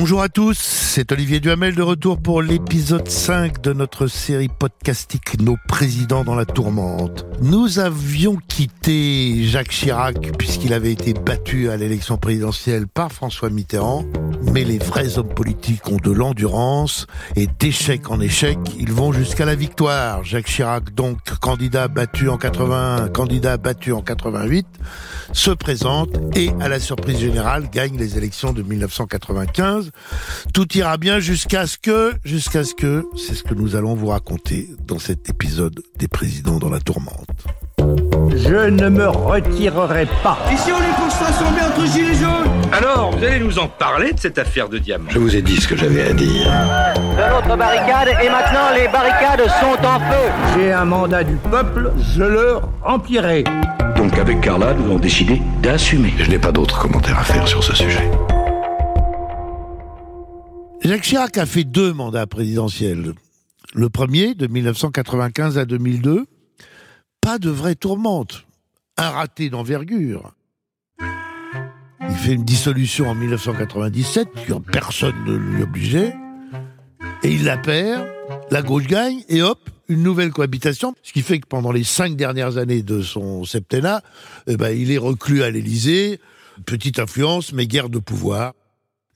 Bonjour à tous, c'est Olivier Duhamel de retour pour l'épisode 5 de notre série podcastique Nos présidents dans la tourmente. Nous avions quitté Jacques Chirac puisqu'il avait été battu à l'élection présidentielle par François Mitterrand, mais les vrais hommes politiques ont de l'endurance et d'échec en échec, ils vont jusqu'à la victoire. Jacques Chirac, donc candidat battu en 81, candidat battu en 88, se présente et à la surprise générale gagne les élections de 1995 tout ira bien jusqu'à ce que, jusqu'à ce que, c'est ce que nous allons vous raconter dans cet épisode des présidents dans la tourmente. Je ne me retirerai pas. Ici, on est pour se rassembler entre gilets jaunes. Alors, vous allez nous en parler de cette affaire de diamant Je vous ai dit ce que j'avais à dire. De l'autre barricade, et maintenant les barricades sont en feu. J'ai un mandat du peuple, je le remplirai. Donc avec Carla, nous avons décidé d'assumer. Je n'ai pas d'autres commentaires à faire sur ce sujet. Jacques Chirac a fait deux mandats présidentiels. Le premier, de 1995 à 2002, pas de vraie tourmente, un raté d'envergure. Il fait une dissolution en 1997, personne ne lui obligeait, et il la perd, la gauche gagne, et hop, une nouvelle cohabitation, ce qui fait que pendant les cinq dernières années de son septennat, eh ben, il est reclus à l'Élysée, petite influence, mais guerre de pouvoir.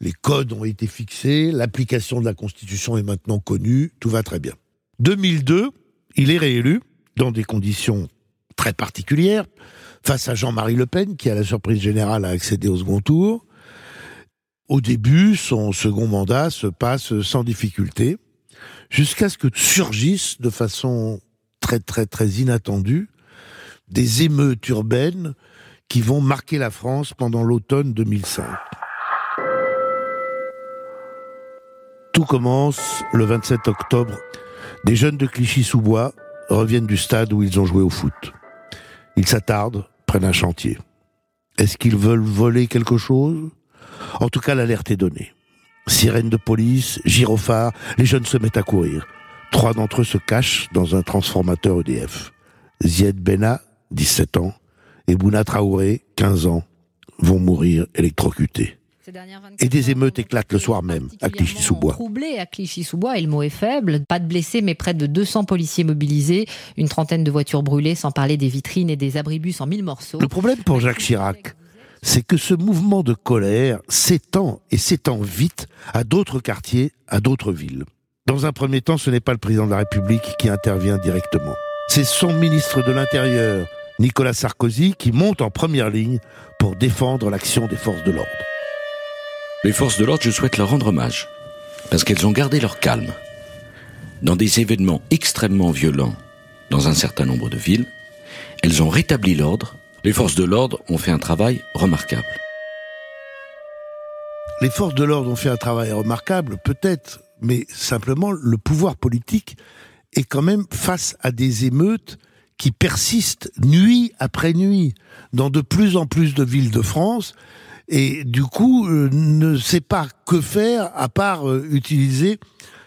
Les codes ont été fixés, l'application de la Constitution est maintenant connue, tout va très bien. 2002, il est réélu dans des conditions très particulières, face à Jean-Marie Le Pen, qui à la surprise générale a accédé au second tour. Au début, son second mandat se passe sans difficulté, jusqu'à ce que surgissent de façon très très très inattendue des émeutes urbaines qui vont marquer la France pendant l'automne 2005. Tout commence le 27 octobre. Des jeunes de Clichy-sous-Bois reviennent du stade où ils ont joué au foot. Ils s'attardent, prennent un chantier. Est-ce qu'ils veulent voler quelque chose? En tout cas, l'alerte est donnée. Sirène de police, gyrophare, les jeunes se mettent à courir. Trois d'entre eux se cachent dans un transformateur EDF. Zied Bena, 17 ans, et Bouna Traoré, 15 ans, vont mourir électrocutés. Et des émeutes éclatent le soir même à Clichy-sous-Bois. Troublé à Clichy-sous-Bois, et le mot est faible. Pas de blessés, mais près de 200 policiers mobilisés, une trentaine de voitures brûlées, sans parler des vitrines et des abribus en mille morceaux. Le problème pour Jacques Chirac, c'est que ce mouvement de colère s'étend et s'étend vite à d'autres quartiers, à d'autres villes. Dans un premier temps, ce n'est pas le président de la République qui intervient directement. C'est son ministre de l'Intérieur, Nicolas Sarkozy, qui monte en première ligne pour défendre l'action des forces de l'ordre. Les forces de l'ordre, je souhaite leur rendre hommage, parce qu'elles ont gardé leur calme. Dans des événements extrêmement violents dans un certain nombre de villes, elles ont rétabli l'ordre. Les forces de l'ordre ont fait un travail remarquable. Les forces de l'ordre ont fait un travail remarquable, peut-être, mais simplement le pouvoir politique est quand même face à des émeutes qui persistent nuit après nuit dans de plus en plus de villes de France et du coup euh, ne sait pas que faire à part euh, utiliser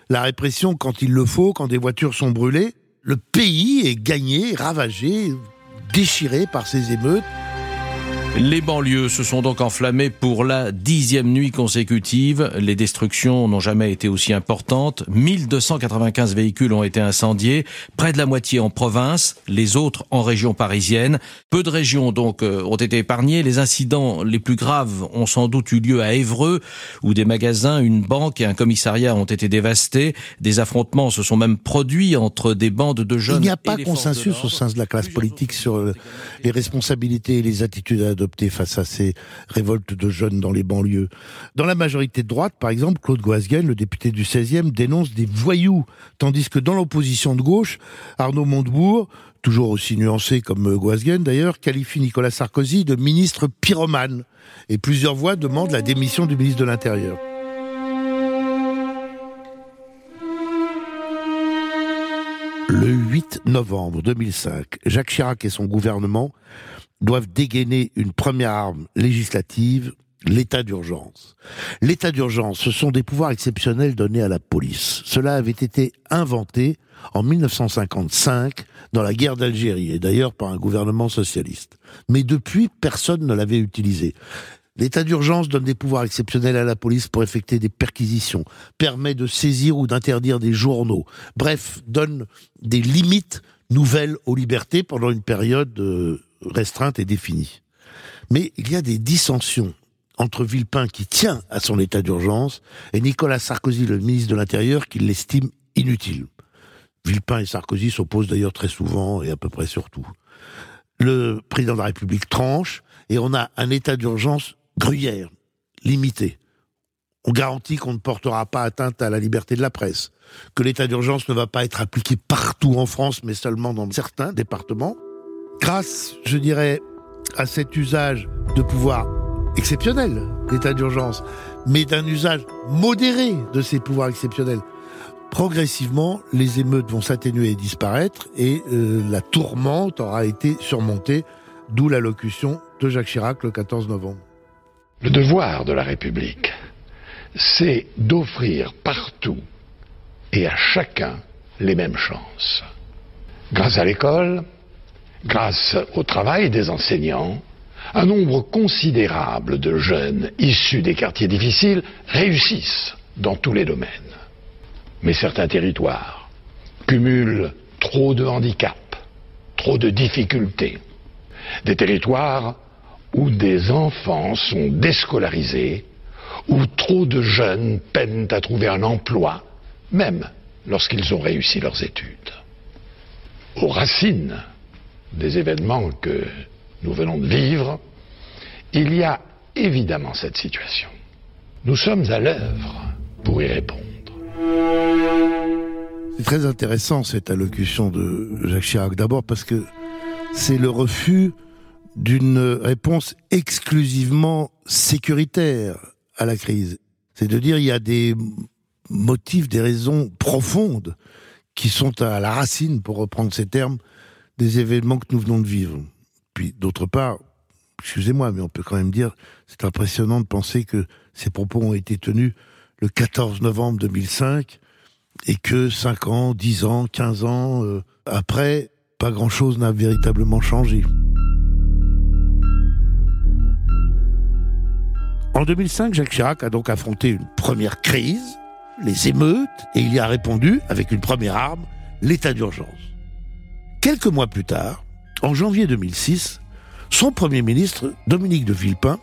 la répression quand il le faut, quand des voitures sont brûlées. Le pays est gagné, ravagé, déchiré par ces émeutes. Les banlieues se sont donc enflammées pour la dixième nuit consécutive. Les destructions n'ont jamais été aussi importantes. 1295 véhicules ont été incendiés, près de la moitié en province, les autres en région parisienne. Peu de régions donc euh, ont été épargnées. Les incidents les plus graves ont sans doute eu lieu à Évreux, où des magasins, une banque et un commissariat ont été dévastés. Des affrontements se sont même produits entre des bandes de jeunes. Il n'y a pas consensus au sein de la classe politique sur les responsabilités et les attitudes à adopter face à ces révoltes de jeunes dans les banlieues. Dans la majorité de droite, par exemple, Claude Goasguen, le député du 16e, dénonce des voyous, tandis que dans l'opposition de gauche, Arnaud Montebourg, toujours aussi nuancé comme Goasguen d'ailleurs, qualifie Nicolas Sarkozy de ministre pyromane. Et plusieurs voix demandent la démission du ministre de l'Intérieur. Le 8 novembre 2005, Jacques Chirac et son gouvernement doivent dégainer une première arme législative, l'état d'urgence. L'état d'urgence, ce sont des pouvoirs exceptionnels donnés à la police. Cela avait été inventé en 1955 dans la guerre d'Algérie, et d'ailleurs par un gouvernement socialiste. Mais depuis, personne ne l'avait utilisé. L'état d'urgence donne des pouvoirs exceptionnels à la police pour effectuer des perquisitions, permet de saisir ou d'interdire des journaux, bref, donne des limites nouvelles aux libertés pendant une période euh, restreinte et définie. Mais il y a des dissensions entre Villepin qui tient à son état d'urgence et Nicolas Sarkozy, le ministre de l'Intérieur, qui l'estime inutile. Villepin et Sarkozy s'opposent d'ailleurs très souvent et à peu près surtout. Le président de la République tranche et on a un état d'urgence gruyère, limité. On garantit qu'on ne portera pas atteinte à la liberté de la presse, que l'état d'urgence ne va pas être appliqué partout en France, mais seulement dans certains départements. Grâce, je dirais, à cet usage de pouvoir exceptionnel d'état d'urgence, mais d'un usage modéré de ces pouvoirs exceptionnels, progressivement, les émeutes vont s'atténuer et disparaître, et euh, la tourmente aura été surmontée, d'où l'allocution de Jacques Chirac le 14 novembre. Le devoir de la République, c'est d'offrir partout et à chacun les mêmes chances. Grâce à l'école, grâce au travail des enseignants, un nombre considérable de jeunes issus des quartiers difficiles réussissent dans tous les domaines. Mais certains territoires cumulent trop de handicaps, trop de difficultés. Des territoires où des enfants sont déscolarisés, où trop de jeunes peinent à trouver un emploi, même lorsqu'ils ont réussi leurs études. Aux racines des événements que nous venons de vivre, il y a évidemment cette situation. Nous sommes à l'œuvre pour y répondre. C'est très intéressant cette allocution de Jacques Chirac, d'abord parce que c'est le refus d'une réponse exclusivement sécuritaire à la crise. C'est de dire il y a des motifs, des raisons profondes qui sont à la racine, pour reprendre ces termes, des événements que nous venons de vivre. Puis d'autre part, excusez-moi, mais on peut quand même dire, c'est impressionnant de penser que ces propos ont été tenus le 14 novembre 2005 et que 5 ans, 10 ans, 15 ans euh, après, pas grand-chose n'a véritablement changé. En 2005, Jacques Chirac a donc affronté une première crise, les émeutes, et il y a répondu avec une première arme, l'état d'urgence. Quelques mois plus tard, en janvier 2006, son Premier ministre, Dominique de Villepin,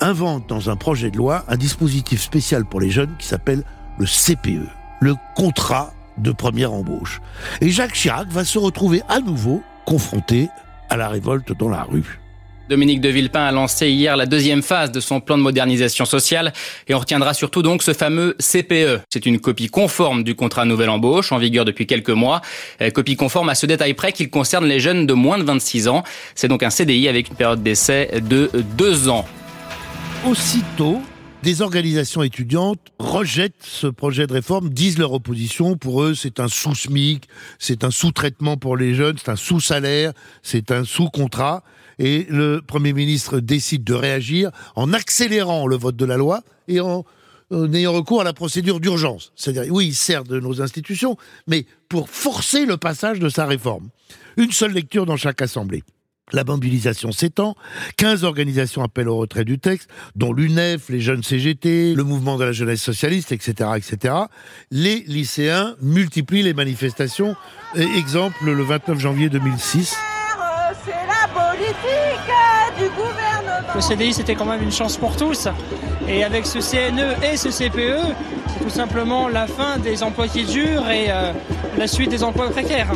invente dans un projet de loi un dispositif spécial pour les jeunes qui s'appelle le CPE, le contrat de première embauche. Et Jacques Chirac va se retrouver à nouveau confronté à la révolte dans la rue. Dominique de Villepin a lancé hier la deuxième phase de son plan de modernisation sociale et on retiendra surtout donc ce fameux CPE. C'est une copie conforme du contrat nouvelle embauche en vigueur depuis quelques mois. Euh, copie conforme à ce détail près qu'il concerne les jeunes de moins de 26 ans. C'est donc un CDI avec une période d'essai de deux ans. Aussitôt, des organisations étudiantes rejettent ce projet de réforme, disent leur opposition. Pour eux, c'est un sous-SMIC, c'est un sous-traitement pour les jeunes, c'est un sous-salaire, c'est un sous-contrat. Et le Premier ministre décide de réagir en accélérant le vote de la loi et en, ayant recours à la procédure d'urgence. C'est-à-dire, oui, il sert de nos institutions, mais pour forcer le passage de sa réforme. Une seule lecture dans chaque assemblée. La mobilisation s'étend, 15 organisations appellent au retrait du texte, dont l'UNEF, les jeunes CGT, le mouvement de la jeunesse socialiste, etc., etc. Les lycéens multiplient les manifestations. Exemple, le 29 janvier 2006. Le CDI, c'était quand même une chance pour tous. Et avec ce CNE et ce CPE, c'est tout simplement la fin des emplois qui durent et euh, la suite des emplois précaires.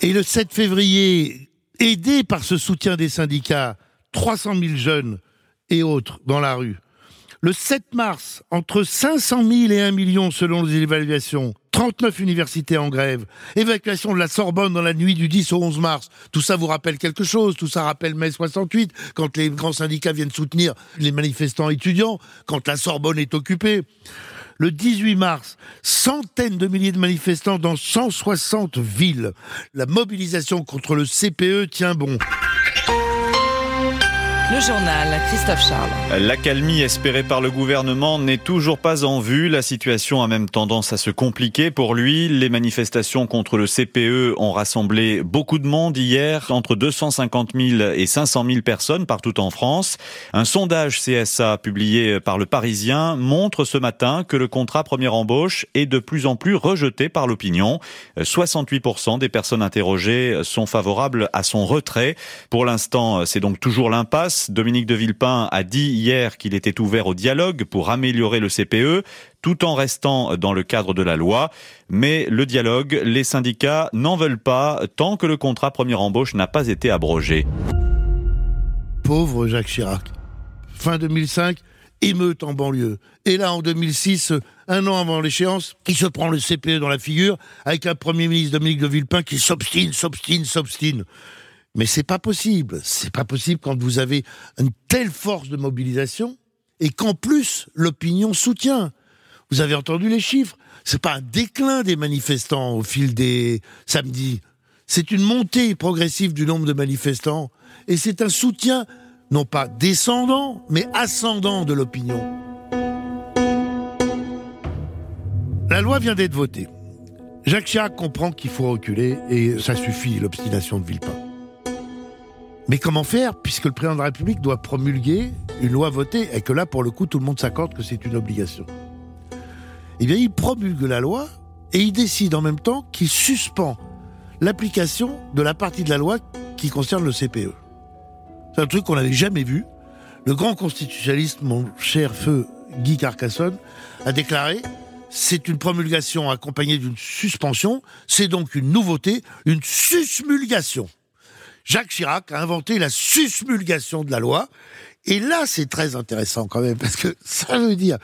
Et le 7 février, aidé par ce soutien des syndicats, 300 000 jeunes et autres dans la rue. Le 7 mars, entre 500 000 et 1 million selon les évaluations, 39 universités en grève, évacuation de la Sorbonne dans la nuit du 10 au 11 mars. Tout ça vous rappelle quelque chose, tout ça rappelle mai 68, quand les grands syndicats viennent soutenir les manifestants étudiants, quand la Sorbonne est occupée. Le 18 mars, centaines de milliers de manifestants dans 160 villes. La mobilisation contre le CPE tient bon. Le journal, Christophe Charles. L'accalmie espérée par le gouvernement n'est toujours pas en vue. La situation a même tendance à se compliquer pour lui. Les manifestations contre le CPE ont rassemblé beaucoup de monde hier, entre 250 000 et 500 000 personnes partout en France. Un sondage CSA publié par le Parisien montre ce matin que le contrat première embauche est de plus en plus rejeté par l'opinion. 68% des personnes interrogées sont favorables à son retrait. Pour l'instant, c'est donc toujours l'impasse. Dominique de Villepin a dit hier qu'il était ouvert au dialogue pour améliorer le CPE tout en restant dans le cadre de la loi. Mais le dialogue, les syndicats n'en veulent pas tant que le contrat première embauche n'a pas été abrogé. Pauvre Jacques Chirac. Fin 2005, émeute en banlieue. Et là, en 2006, un an avant l'échéance, il se prend le CPE dans la figure avec un Premier ministre Dominique de Villepin qui s'obstine, s'obstine, s'obstine. Mais c'est pas possible. C'est pas possible quand vous avez une telle force de mobilisation et qu'en plus l'opinion soutient. Vous avez entendu les chiffres. C'est pas un déclin des manifestants au fil des samedis. C'est une montée progressive du nombre de manifestants et c'est un soutien non pas descendant mais ascendant de l'opinion. La loi vient d'être votée. Jacques Chirac comprend qu'il faut reculer et ça suffit l'obstination de Villepin. Mais comment faire puisque le président de la République doit promulguer une loi votée et que là, pour le coup, tout le monde s'accorde que c'est une obligation? Eh bien, il promulgue la loi et il décide en même temps qu'il suspend l'application de la partie de la loi qui concerne le CPE. C'est un truc qu'on n'avait jamais vu. Le grand constitutionnaliste, mon cher feu Guy Carcassonne, a déclaré c'est une promulgation accompagnée d'une suspension, c'est donc une nouveauté, une susmulgation. Jacques Chirac a inventé la susmulgation de la loi. Et là, c'est très intéressant quand même, parce que ça veut dire,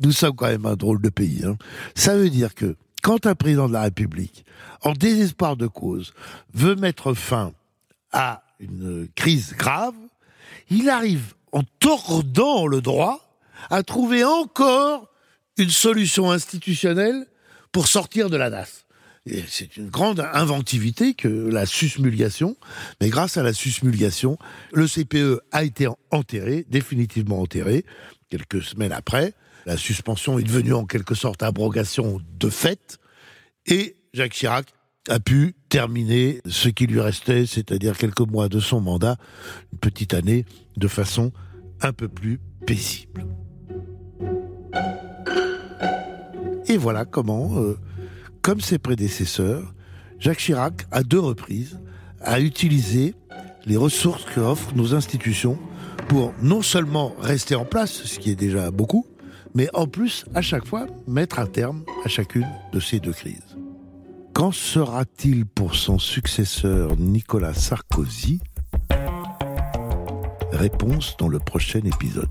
nous sommes quand même un drôle de pays, hein. ça veut dire que quand un président de la République, en désespoir de cause, veut mettre fin à une crise grave, il arrive, en tordant le droit, à trouver encore une solution institutionnelle pour sortir de la DAS c'est une grande inventivité que la susmulgation. Mais grâce à la susmulgation, le CPE a été enterré, définitivement enterré, quelques semaines après. La suspension est devenue en quelque sorte abrogation de fait. Et Jacques Chirac a pu terminer ce qui lui restait, c'est-à-dire quelques mois de son mandat, une petite année, de façon un peu plus paisible. Et voilà comment euh, comme ses prédécesseurs, Jacques Chirac, à deux reprises, a utilisé les ressources que offrent nos institutions pour non seulement rester en place, ce qui est déjà beaucoup, mais en plus, à chaque fois, mettre un terme à chacune de ces deux crises. Qu'en sera-t-il pour son successeur Nicolas Sarkozy? Réponse dans le prochain épisode.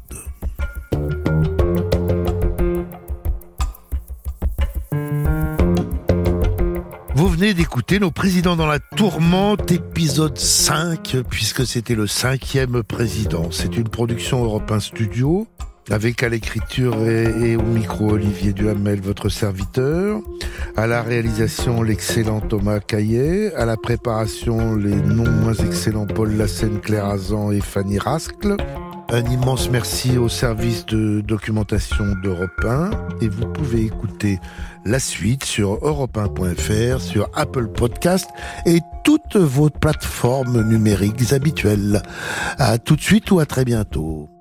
Venez d'écouter nos présidents dans la tourmente, épisode 5, puisque c'était le cinquième président. C'est une production Europe Studio, avec à l'écriture et, au micro Olivier Duhamel, votre serviteur, à la réalisation l'excellent Thomas Caillet, à la préparation les non moins excellents Paul Lassen, Claire Azan et Fanny Rascle. Un immense merci au service de documentation d'Europe 1 et vous pouvez écouter la suite sur europe1.fr, sur Apple Podcast et toutes vos plateformes numériques habituelles. À tout de suite ou à très bientôt.